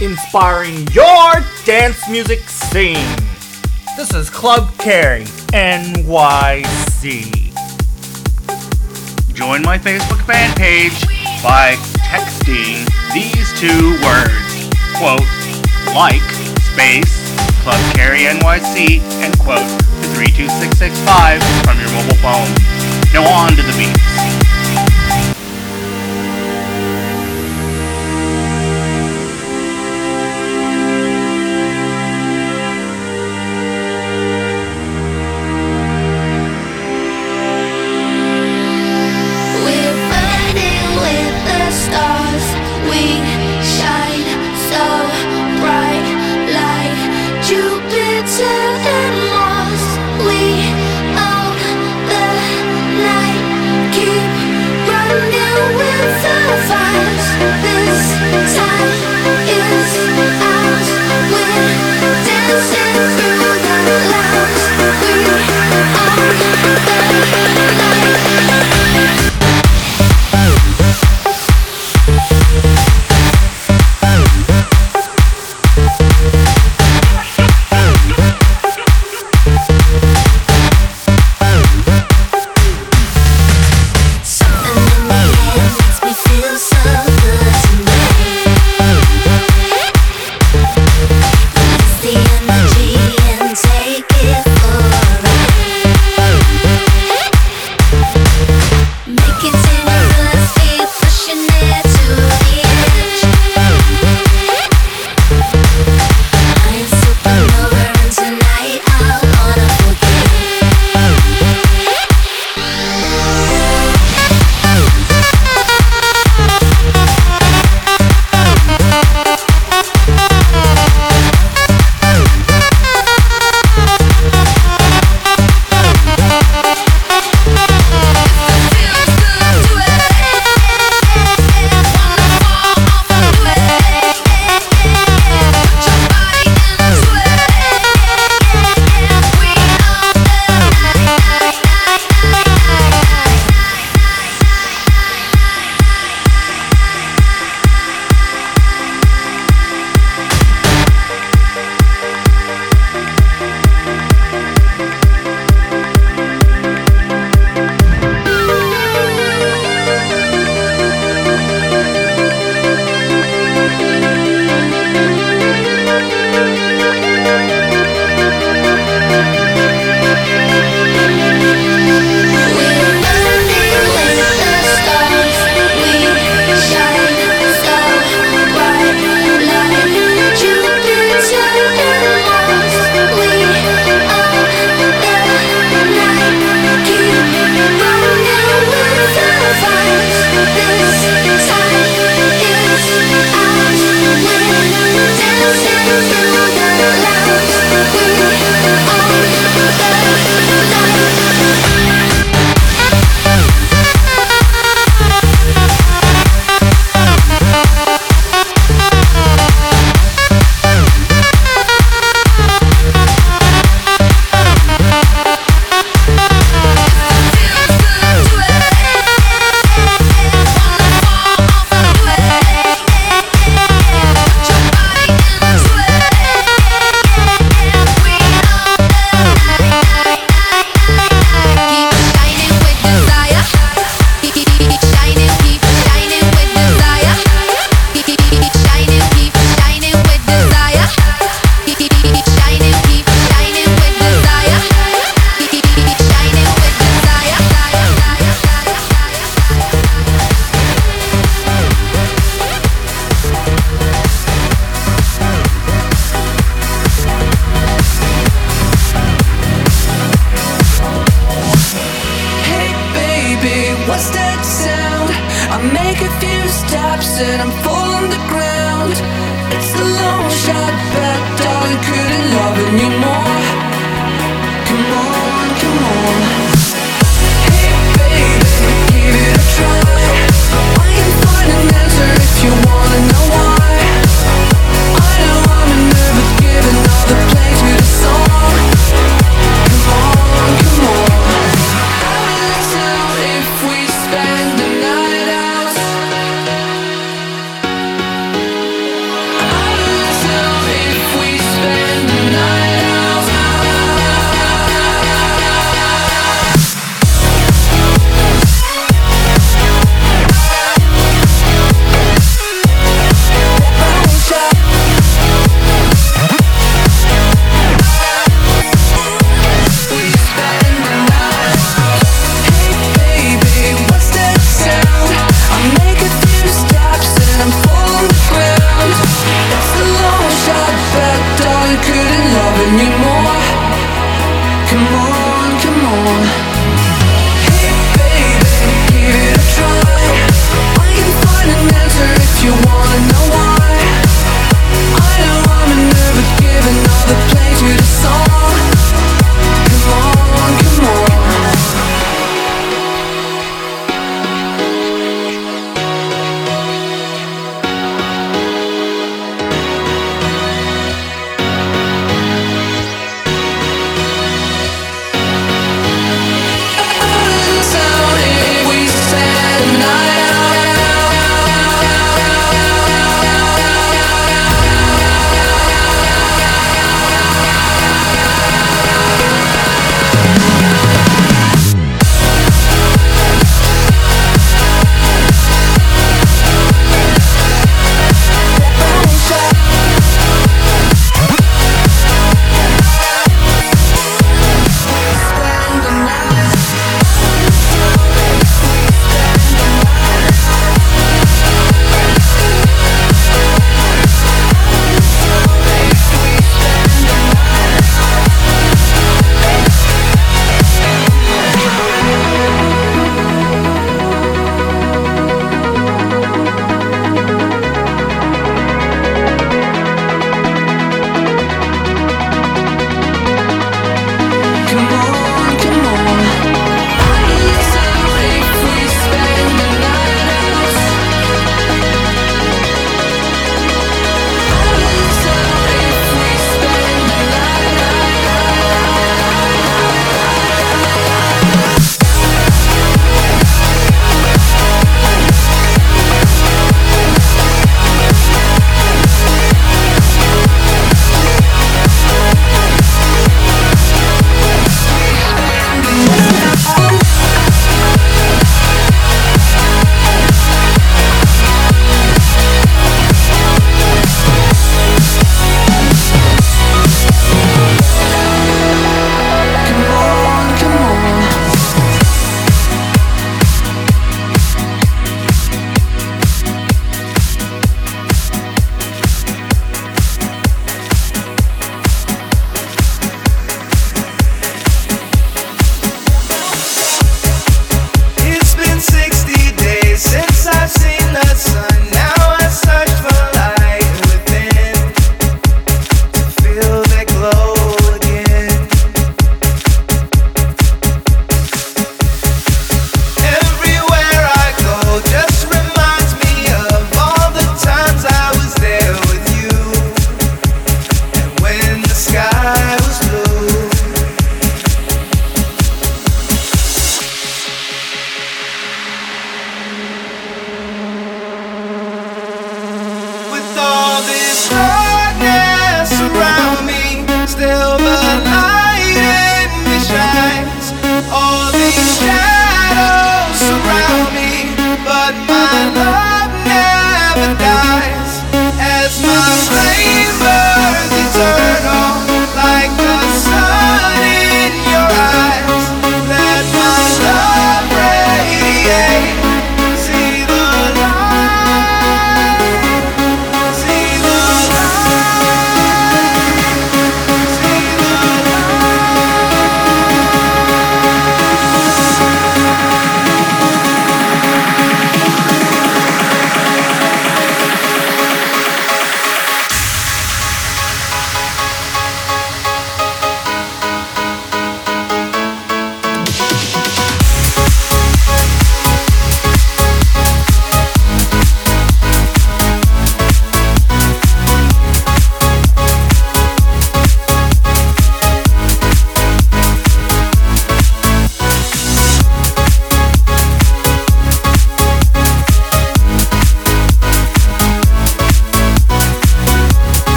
inspiring your dance music scene. This is Club Carry NYC. Join my Facebook fan page by texting these two words quote, like, space, Club Carry NYC, and quote, to 32665 from your mobile phone. Now on to the beat.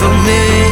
for me.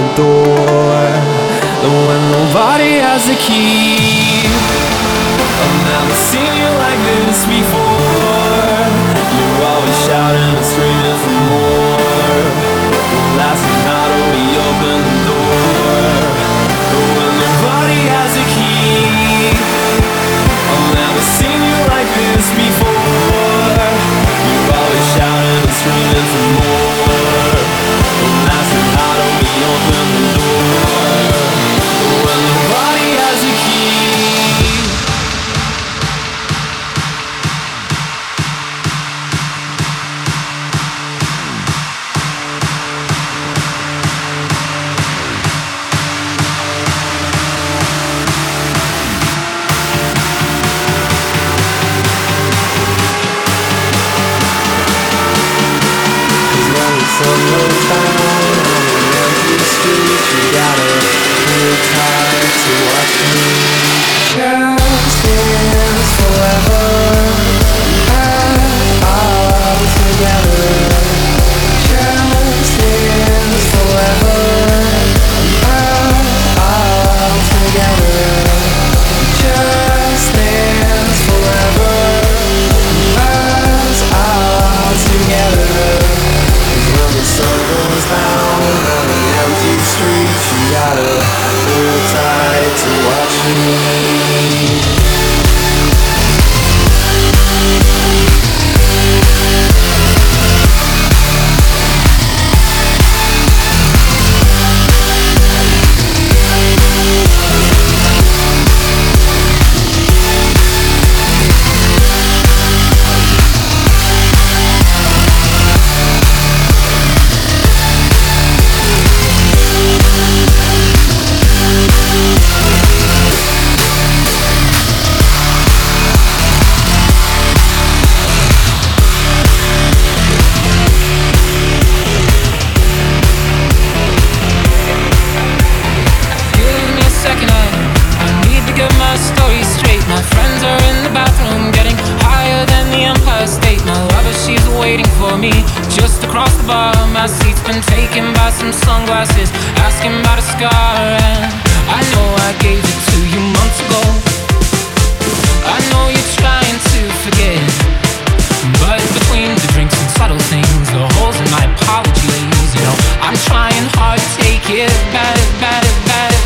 the door. And when nobody has the key I've never seen you like this before. You're always shouting and screaming for more last night we opened the door. But when nobody has a key I've never seen you like this before. You're always shouting and screaming for more last night we opened over. My seat's been taken by some sunglasses, asking about a scar. And I know I gave it to you months ago. I know you're trying to forget, but between the drinks and subtle things, the holes in my apologies, you know, I'm trying hard to take it back, back, back,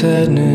sadness.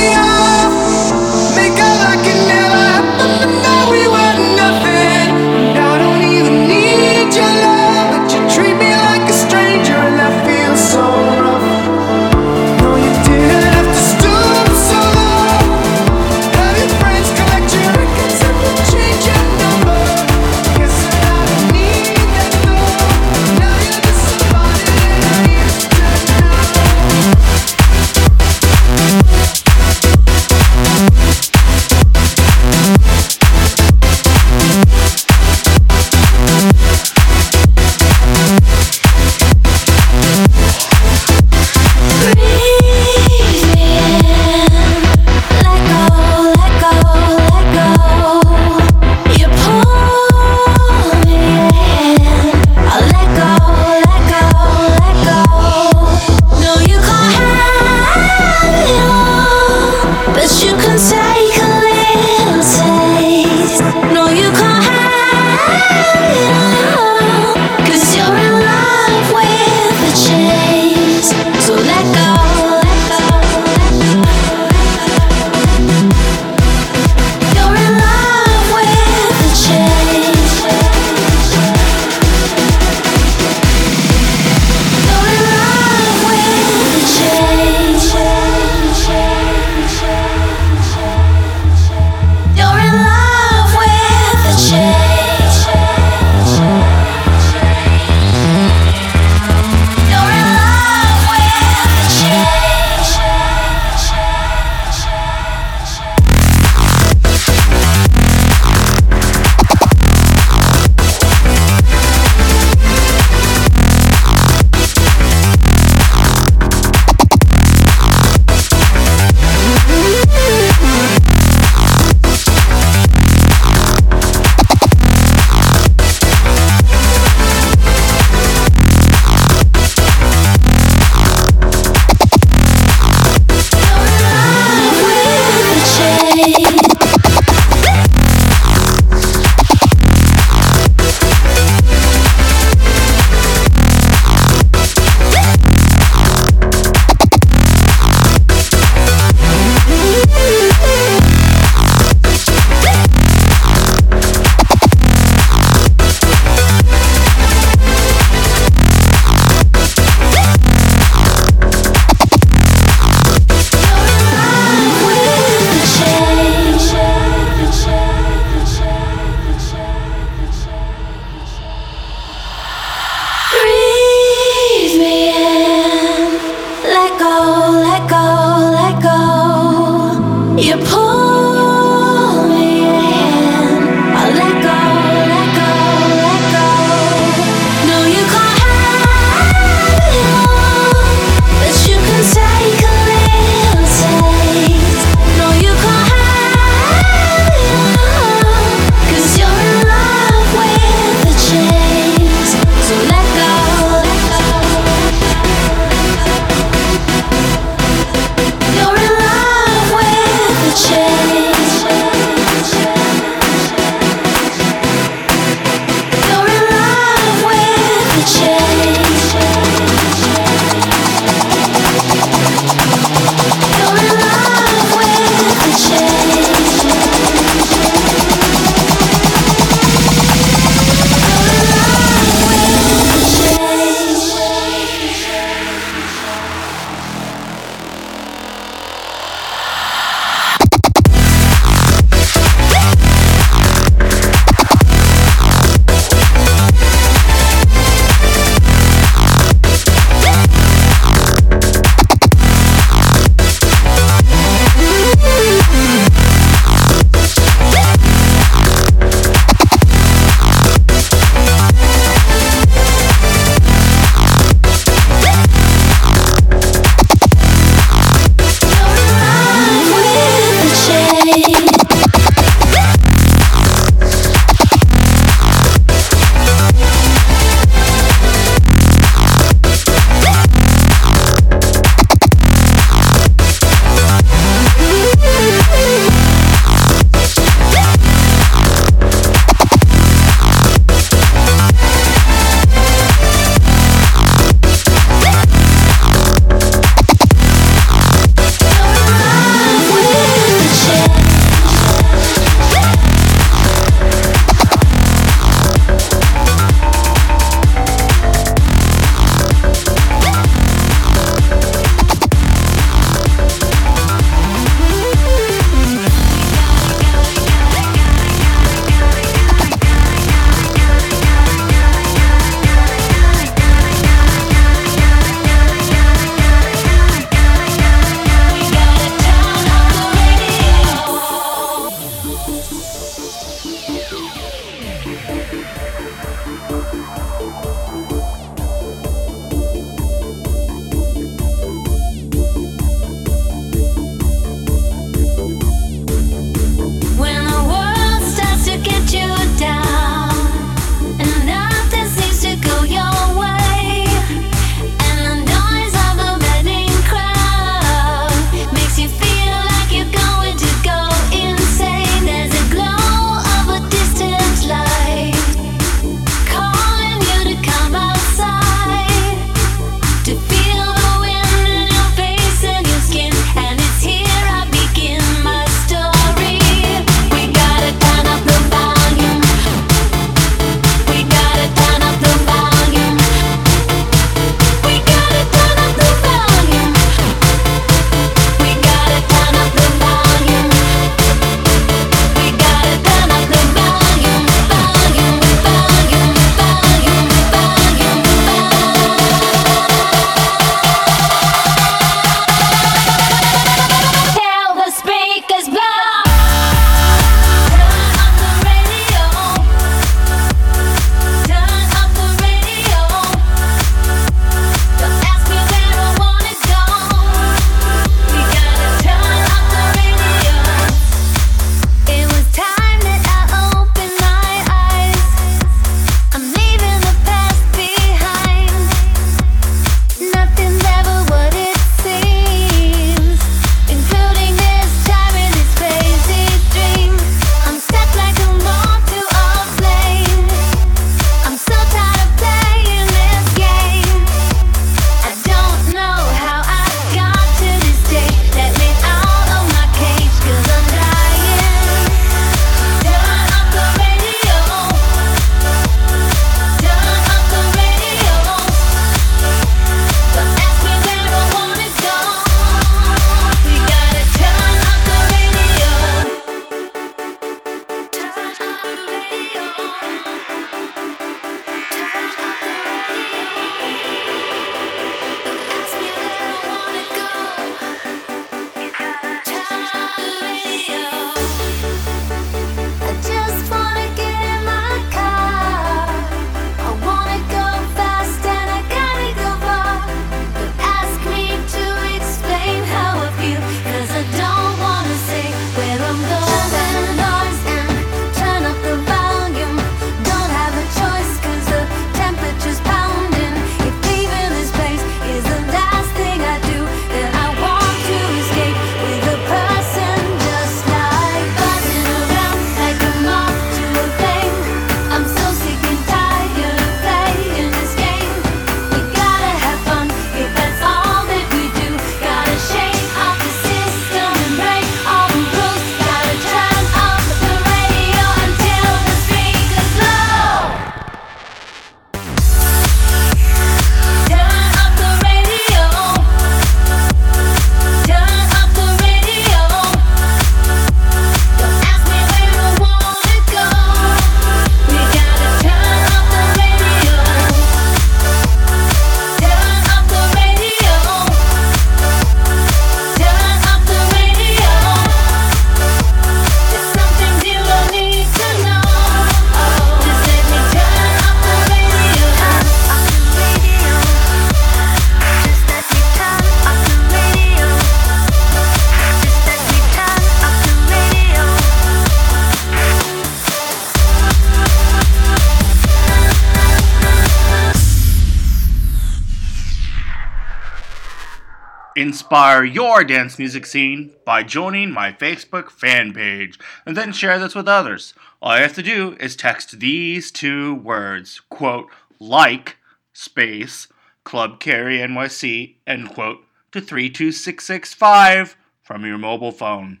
Inspire your dance music scene by joining my Facebook fan page and then share this with others. All you have to do is text these two words, quote, like, space, Club Carry NYC, end quote, to 32665 from your mobile phone.